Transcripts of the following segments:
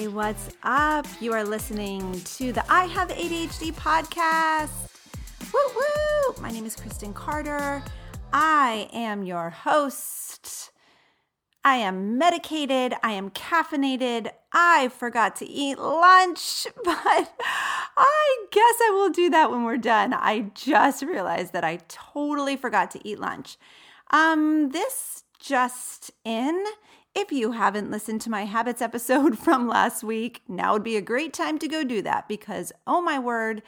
Hey, what's up? You are listening to the I Have ADHD podcast. Woo woo! My name is Kristen Carter. I am your host. I am medicated. I am caffeinated. I forgot to eat lunch, but I guess I will do that when we're done. I just realized that I totally forgot to eat lunch. Um, this just in if you haven't listened to my habits episode from last week, now would be a great time to go do that because, oh my word,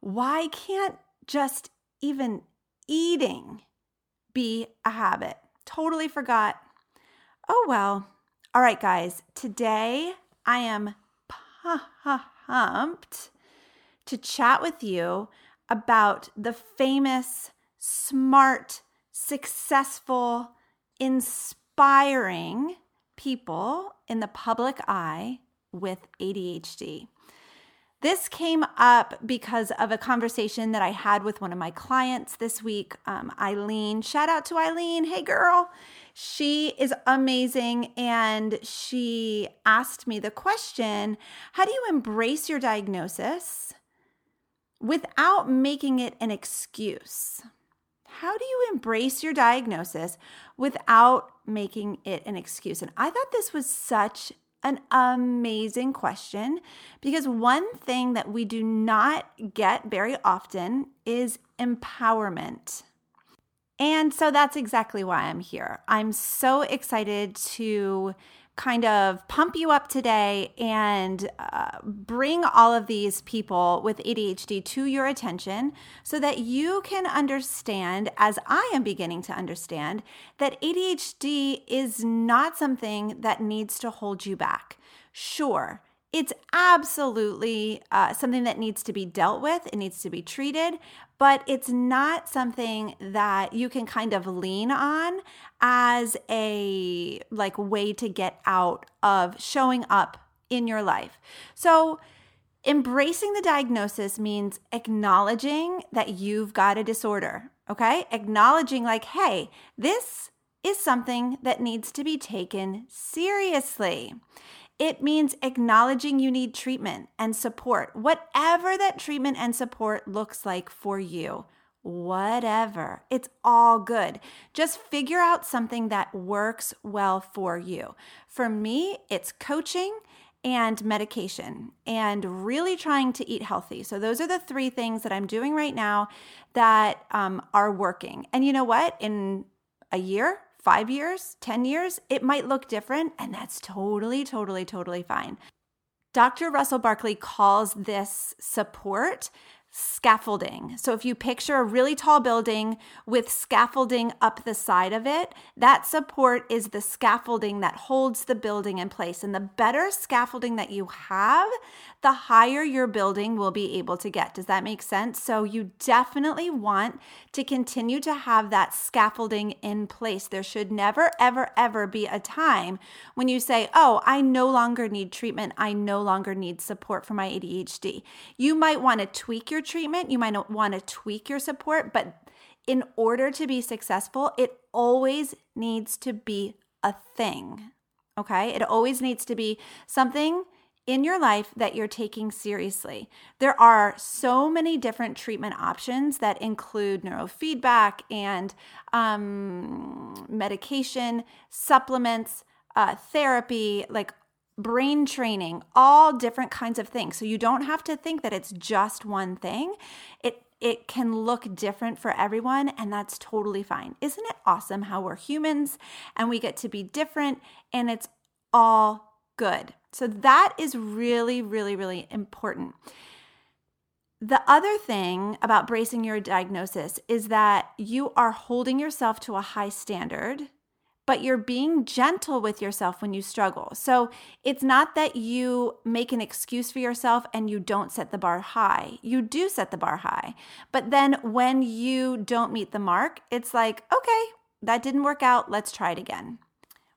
why can't just even eating be a habit? Totally forgot. Oh well. All right, guys, today I am pumped to chat with you about the famous, smart, successful, inspiring, inspiring people in the public eye with ADHD. This came up because of a conversation that I had with one of my clients this week, um, Eileen. Shout out to Eileen. Hey, girl. She is amazing. And she asked me the question How do you embrace your diagnosis without making it an excuse? How do you embrace your diagnosis without making it an excuse? And I thought this was such an amazing question because one thing that we do not get very often is empowerment. And so that's exactly why I'm here. I'm so excited to kind of pump you up today and uh, bring all of these people with ADHD to your attention so that you can understand, as I am beginning to understand, that ADHD is not something that needs to hold you back. Sure, it's absolutely uh, something that needs to be dealt with, it needs to be treated, but it's not something that you can kind of lean on as a like way to get out of showing up in your life. So, embracing the diagnosis means acknowledging that you've got a disorder, okay? Acknowledging like, "Hey, this is something that needs to be taken seriously." It means acknowledging you need treatment and support, whatever that treatment and support looks like for you. Whatever. It's all good. Just figure out something that works well for you. For me, it's coaching and medication and really trying to eat healthy. So, those are the three things that I'm doing right now that um, are working. And you know what? In a year, five years, 10 years, it might look different, and that's totally, totally, totally fine. Dr. Russell Barkley calls this support scaffolding. So if you picture a really tall building with scaffolding up the side of it, that support is the scaffolding that holds the building in place. And the better scaffolding that you have, the higher your building will be able to get. Does that make sense? So you definitely want to continue to have that scaffolding in place. There should never, ever, ever be a time when you say, Oh, I no longer need treatment. I no longer need support for my ADHD. You might want to tweak your treatment, you might want to tweak your support, but in order to be successful, it always needs to be a thing. Okay? It always needs to be something in your life that you're taking seriously. There are so many different treatment options that include neurofeedback and um, medication, supplements, uh, therapy, like brain training, all different kinds of things. So you don't have to think that it's just one thing. It it can look different for everyone, and that's totally fine. Isn't it awesome how we're humans and we get to be different and it's all good? So that is really, really, really important. The other thing about bracing your diagnosis is that you are holding yourself to a high standard but you're being gentle with yourself when you struggle. So it's not that you make an excuse for yourself and you don't set the bar high. You do set the bar high. But then when you don't meet the mark, it's like, okay, that didn't work out. Let's try it again.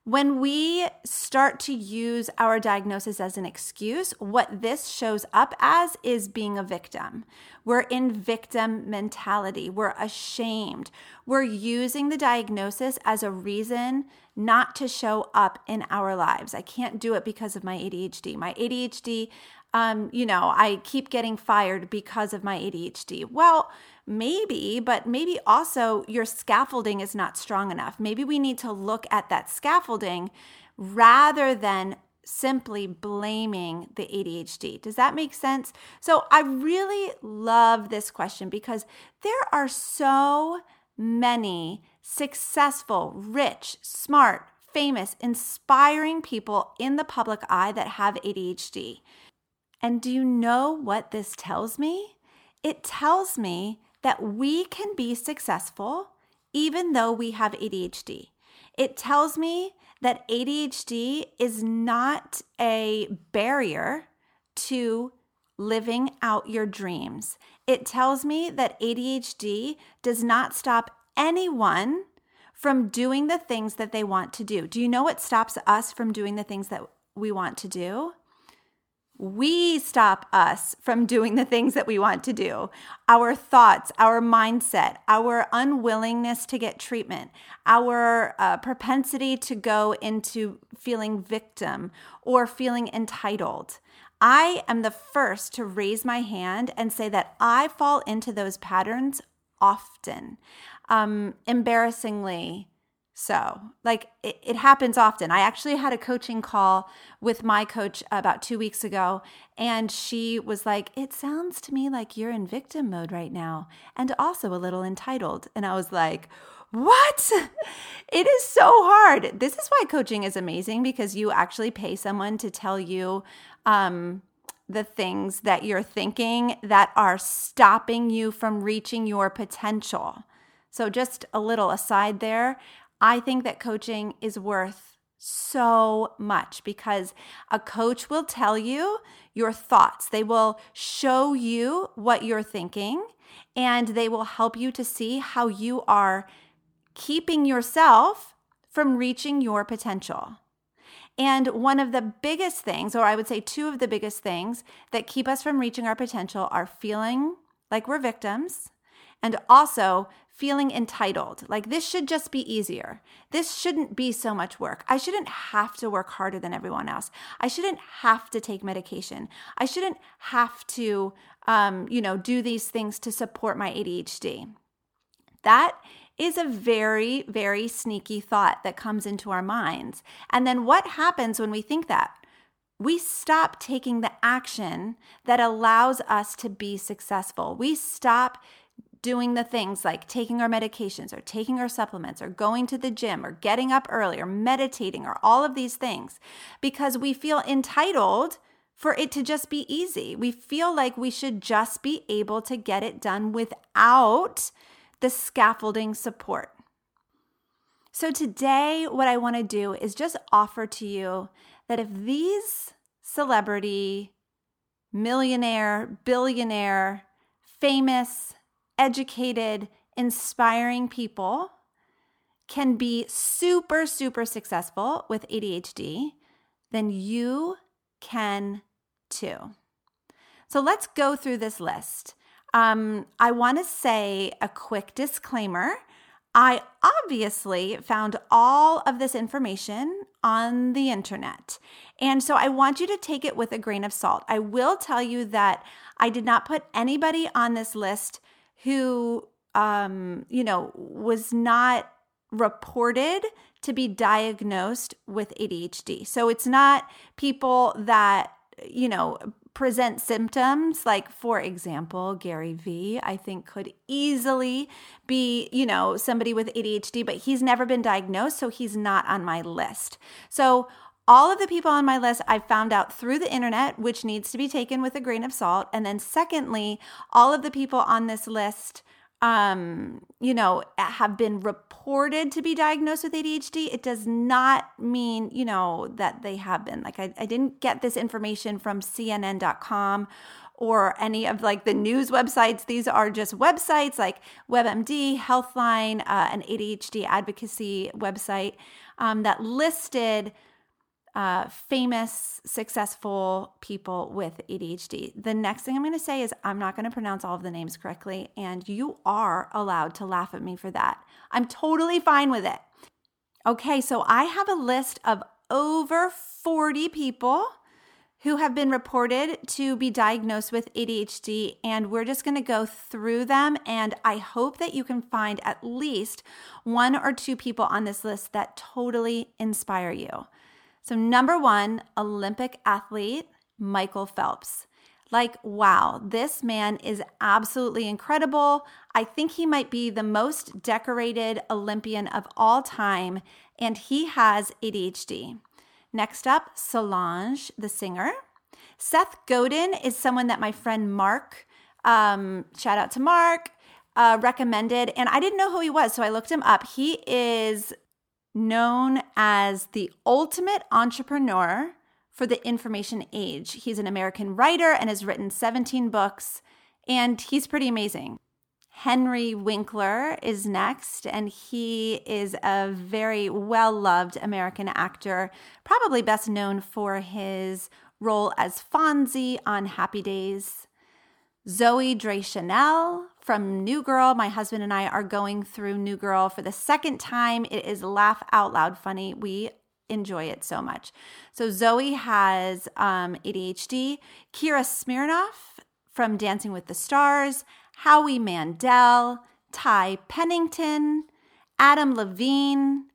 When we start to use our diagnosis as an excuse, what this shows up as is being a victim. We're in victim mentality. We're ashamed. We're using the diagnosis as a reason not to show up in our lives. I can't do it because of my ADHD. My ADHD, um, you know, I keep getting fired because of my ADHD. Well, Maybe, but maybe also your scaffolding is not strong enough. Maybe we need to look at that scaffolding rather than simply blaming the ADHD. Does that make sense? So I really love this question because there are so many successful, rich, smart, famous, inspiring people in the public eye that have ADHD. And do you know what this tells me? It tells me that we can be successful even though we have ADHD. It tells me that ADHD is not a barrier to living out your dreams. It tells me that ADHD does not stop anyone from doing the things that they want to do. Do you know what stops us from doing the things that we want to do? We stop us from doing the things that we want to do. Our thoughts, our mindset, our unwillingness to get treatment, our uh, propensity to go into feeling victim or feeling entitled. I am the first to raise my hand and say that I fall into those patterns often. Um, embarrassingly, so, like, it, it, happens often. I actually had a coaching call with my coach about two weeks ago, and she was like, It sounds to me like you're in victim mode right now, and also a little entitled. And I was like, What? It is so hard. This is why coaching is amazing because you actually pay someone to tell you, um, the things that you're thinking that are stopping you from reaching your potential. So, just a little aside there. I think that coaching is worth so much because a coach will tell you your thoughts. They will show you what you're thinking and they will help you to see how you are keeping yourself from reaching your potential. And one of the biggest things, or I would say two of the biggest things that keep us from reaching our potential are feeling like we're victims and also feeling entitled. Like this should just be easier. This shouldn't be so much work. I shouldn't have to work harder than everyone else. I shouldn't have to take medication. I shouldn't have to, um, you know, do these things to support my ADHD. That is a very, very sneaky thought that comes into our minds. And then what happens when we think that? we stop taking the action that allows us to be successful. We stop doing the things like taking our medications or taking our supplements or going to the gym or getting up early or meditating or all of these things because we feel entitled for it to just be easy. We feel like we should just be able to get it done without the scaffolding support. So, today, what I want to do is just offer to you that if these celebrity, millionaire, billionaire, famous, educated, inspiring people can be super, super successful with ADHD, then you can too. So let's go through this list. Um, I want to say a quick disclaimer. I obviously found all of this information on the internet. And so I want you to take it with a grain of salt. I will tell you that I did not put anybody on this list who, um, you know, was not reported to be diagnosed with ADHD. So it's not people that, you know, present symptoms like for example Gary Vee I think could easily be you know somebody with ADHD but he's never been diagnosed so he's not on my list. So all of the people on my list I found out through the internet, which needs to be taken with a grain of salt. And then, secondly, all of the people on this list um, you know, have been reported to be diagnosed with ADHD, it does not mean, you know, that they have been. Like, I, I didn't get this information from CNN.com or any of like the news websites. These are just websites like WebMD, Healthline, uh, an ADHD advocacy website um, that listed uh, famous, successful people with ADHD. The next thing I'm going to say is I'm not going to pronounce all of the names correctly, and you are allowed to laugh at me for that. I'm totally fine with it. Okay, so I have a list of over 40 people who have been reported to be diagnosed with ADHD, and we're just going to go through them. And I hope that you can find at least one or two people on this list that totally inspire you. So, number one, Olympic athlete Michael Phelps. Like, wow, this man is absolutely incredible. I think he might be the most decorated Olympian of all time, and he has ADHD. Next up, Solange, the singer. Seth Godin is someone that my friend Mark, um, shout out to Mark, uh, recommended, and I didn't know who he was, so I looked him up. He is known as the ultimate entrepreneur for the information age. He's an American writer and has written 17 books, and he's pretty amazing. Henry Winkler is next, and he is a very well loved American actor, probably best known for his role as Fonzie on Happy Days. Zooey Deschanel from New Girl. My husband and I are going through New Girl for the second time. It is laugh out loud funny. We enjoy it so much. So Zooey has um, ADHD. Kira Smirnoff from Dancing with the Stars. Howie Mandel. Ty Pennington. Adam Levine.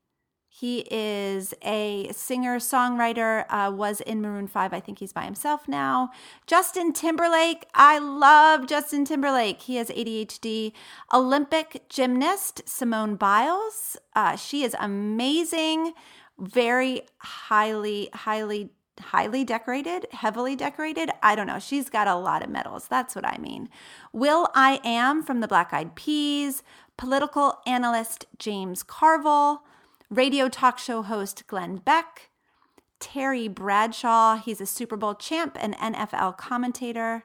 He is a singer songwriter, uh, was in Maroon 5. I think he's by himself now. Justin Timberlake. I love Justin Timberlake. He has ADHD. Olympic gymnast Simone Biles. Uh, she is amazing, very highly, highly highly decorated, heavily decorated. I don't know. She's got a lot of medals. That's what I mean. will.i.am from the Black Eyed Peas, political analyst James Carville, radio talk show host Glenn Beck, Terry Bradshaw, he's a Super Bowl champ and NFL commentator,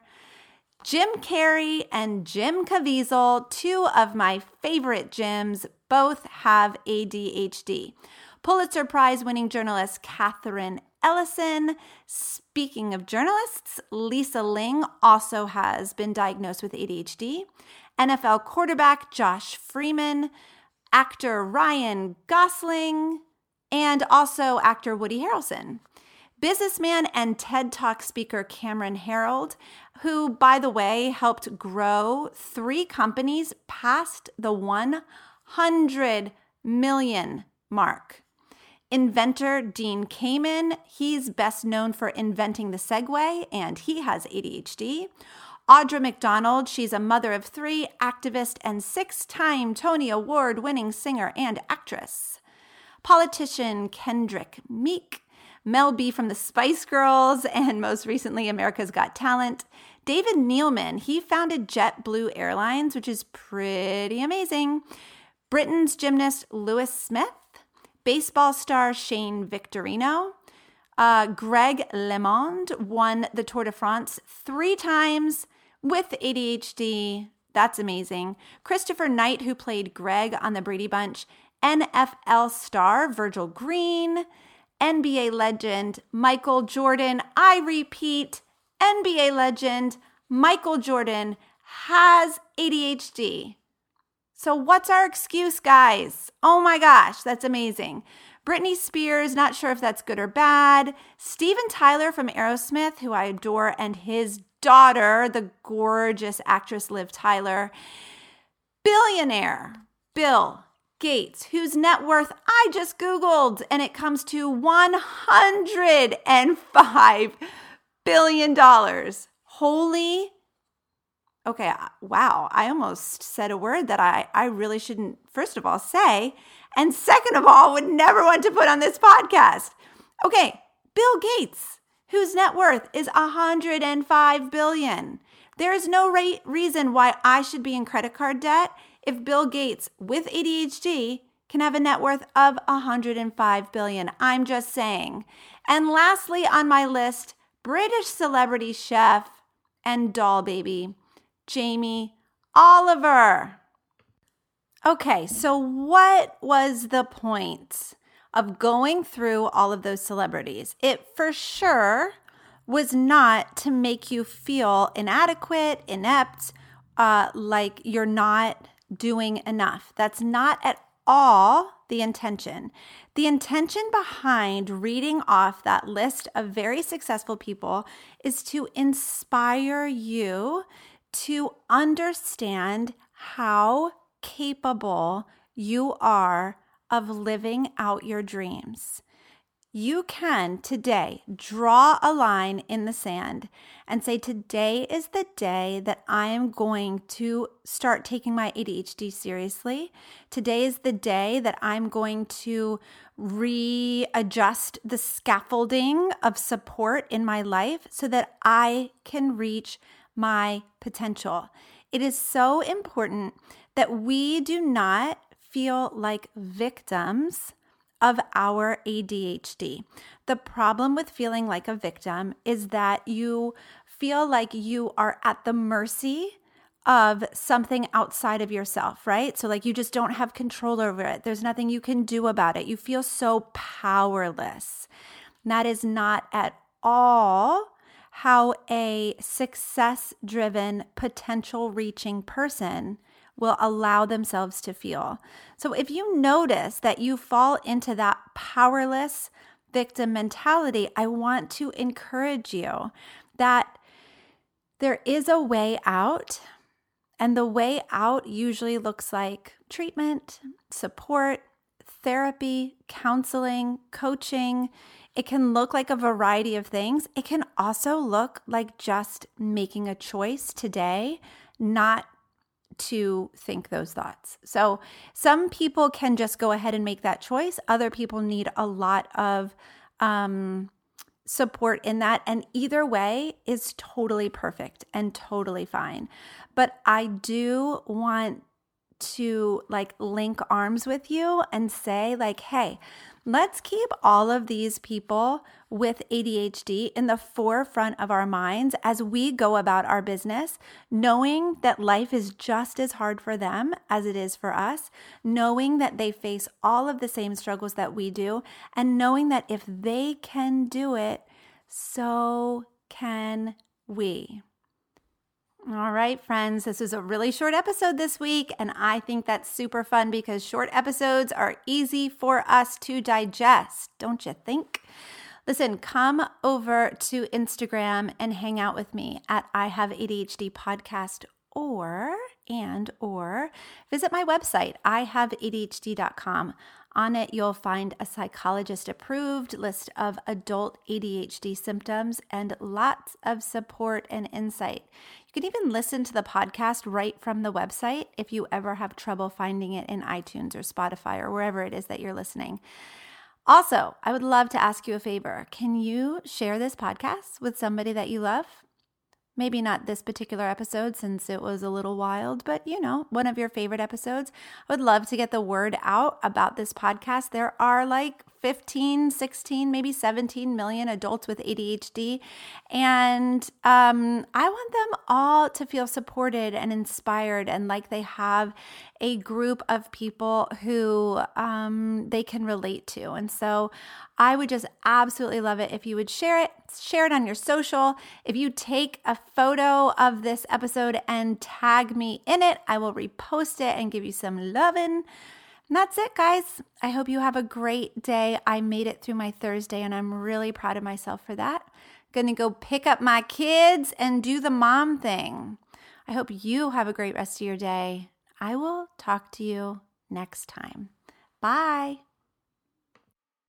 Jim Carrey and Jim Caviezel, two of my favorite Jims, both have ADHD. Pulitzer Prize winning journalist Katherine Ellison. Speaking of journalists, Lisa Ling also has been diagnosed with ADHD. NFL quarterback Josh Freeman, actor Ryan Gosling, and also actor Woody Harrelson. Businessman and TED Talk speaker Cameron Herold, who, by the way, helped grow three companies past the 100 million mark. Inventor Dean Kamen, he's best known for inventing the Segway, and he has ADHD. Audra McDonald, she's a mother of three, activist, and six time Tony Award winning singer and actress. Politician Kendrick Meek, Mel B from the Spice Girls, and most recently America's Got Talent. David Neeleman, he founded JetBlue Airlines, which is pretty amazing. Britain's gymnast Louis Smith, baseball star Shane Victorino, uh, Greg LeMond won the Tour de France three times with ADHD. That's amazing. Christopher Knight, who played Greg on the Brady Bunch, NFL star Virgil Green, NBA legend Michael Jordan. I repeat, NBA legend Michael Jordan has ADHD. So, what's our excuse, guys? Oh my gosh, that's amazing. Britney Spears, not sure if that's good or bad. Steven Tyler from Aerosmith, who I adore, and his daughter, the gorgeous actress Liv Tyler. Billionaire Bill Gates, whose net worth I just Googled, and it comes to $105 billion. Holy okay, uh, wow, I almost said a word that I, I really shouldn't, first of all, say, and second of all, would never want to put on this podcast. Okay, Bill Gates, whose net worth is 105 billion. There is no reason why I should be in credit card debt if Bill Gates with ADHD can have a net worth of 105 billion. I'm just saying. And lastly on my list, British celebrity chef and doll baby, Jamie Oliver. Okay, so what was the point of going through all of those celebrities? It for sure was not to make you feel inadequate, inept, uh, like you're not doing enough. That's not at all the intention. The intention behind reading off that list of very successful people is to inspire you to understand how capable you are of living out your dreams you can today draw a line in the sand and say, Today is the day that I am going to start taking my ADHD seriously. Today is the day that I'm going to readjust the scaffolding of support in my life so that I can reach my potential. It is so important that we do not feel like victims of our ADHD. The problem with feeling like a victim is that you feel like you are at the mercy of something outside of yourself, right? So, like, you just don't have control over it. There's nothing you can do about it. You feel so powerless. that is not at all how a success driven, potential reaching person will allow themselves to feel. So if you notice that you fall into that powerless victim mentality, I want to encourage you that there is a way out. And the way out usually looks like treatment, support, therapy, counseling, coaching. It can look like a variety of things. It can also look like just making a choice today, not to think those thoughts. So some people can just go ahead and make that choice. Other people need a lot of um, support in that. And either way is totally perfect and totally fine. But I do want to like link arms with you and say, like, hey, Let's keep all of these people with ADHD in the forefront of our minds as we go about our business, knowing that life is just as hard for them as it is for us, knowing that they face all of the same struggles that we do, and knowing that if they can do it, so can we. All right, friends, this is a really short episode this week, and I think that's super fun because short episodes are easy for us to digest, don't you think? Listen, come over to Instagram and hang out with me at I Have ADHD Podcast or and or visit my website ihaveadhd.com on it, you'll find a psychologist approved list of adult ADHD symptoms and lots of support and insight. You can even listen to the podcast right from the website if you ever have trouble finding it in iTunes or Spotify or wherever it is that you're listening. Also, I would love to ask you a favor. Can you share this podcast with somebody that you love? Maybe not this particular episode since it was a little wild, but you know, one of your favorite episodes. I would love to get the word out about this podcast. There are like 15, 16, maybe 17 million adults with ADHD. And um, I want them all to feel supported and inspired and like they have a group of people who um, they can relate to. And so I would just absolutely love it if you would share it, share it on your social. If you take a photo of this episode and tag me in it, I will repost it and give you some loving. And that's it, guys. I hope you have a great day. I made it through my Thursday and I'm really proud of myself for that. Gonna go pick up my kids and do the mom thing. I hope you have a great rest of your day. I will talk to you next time. Bye.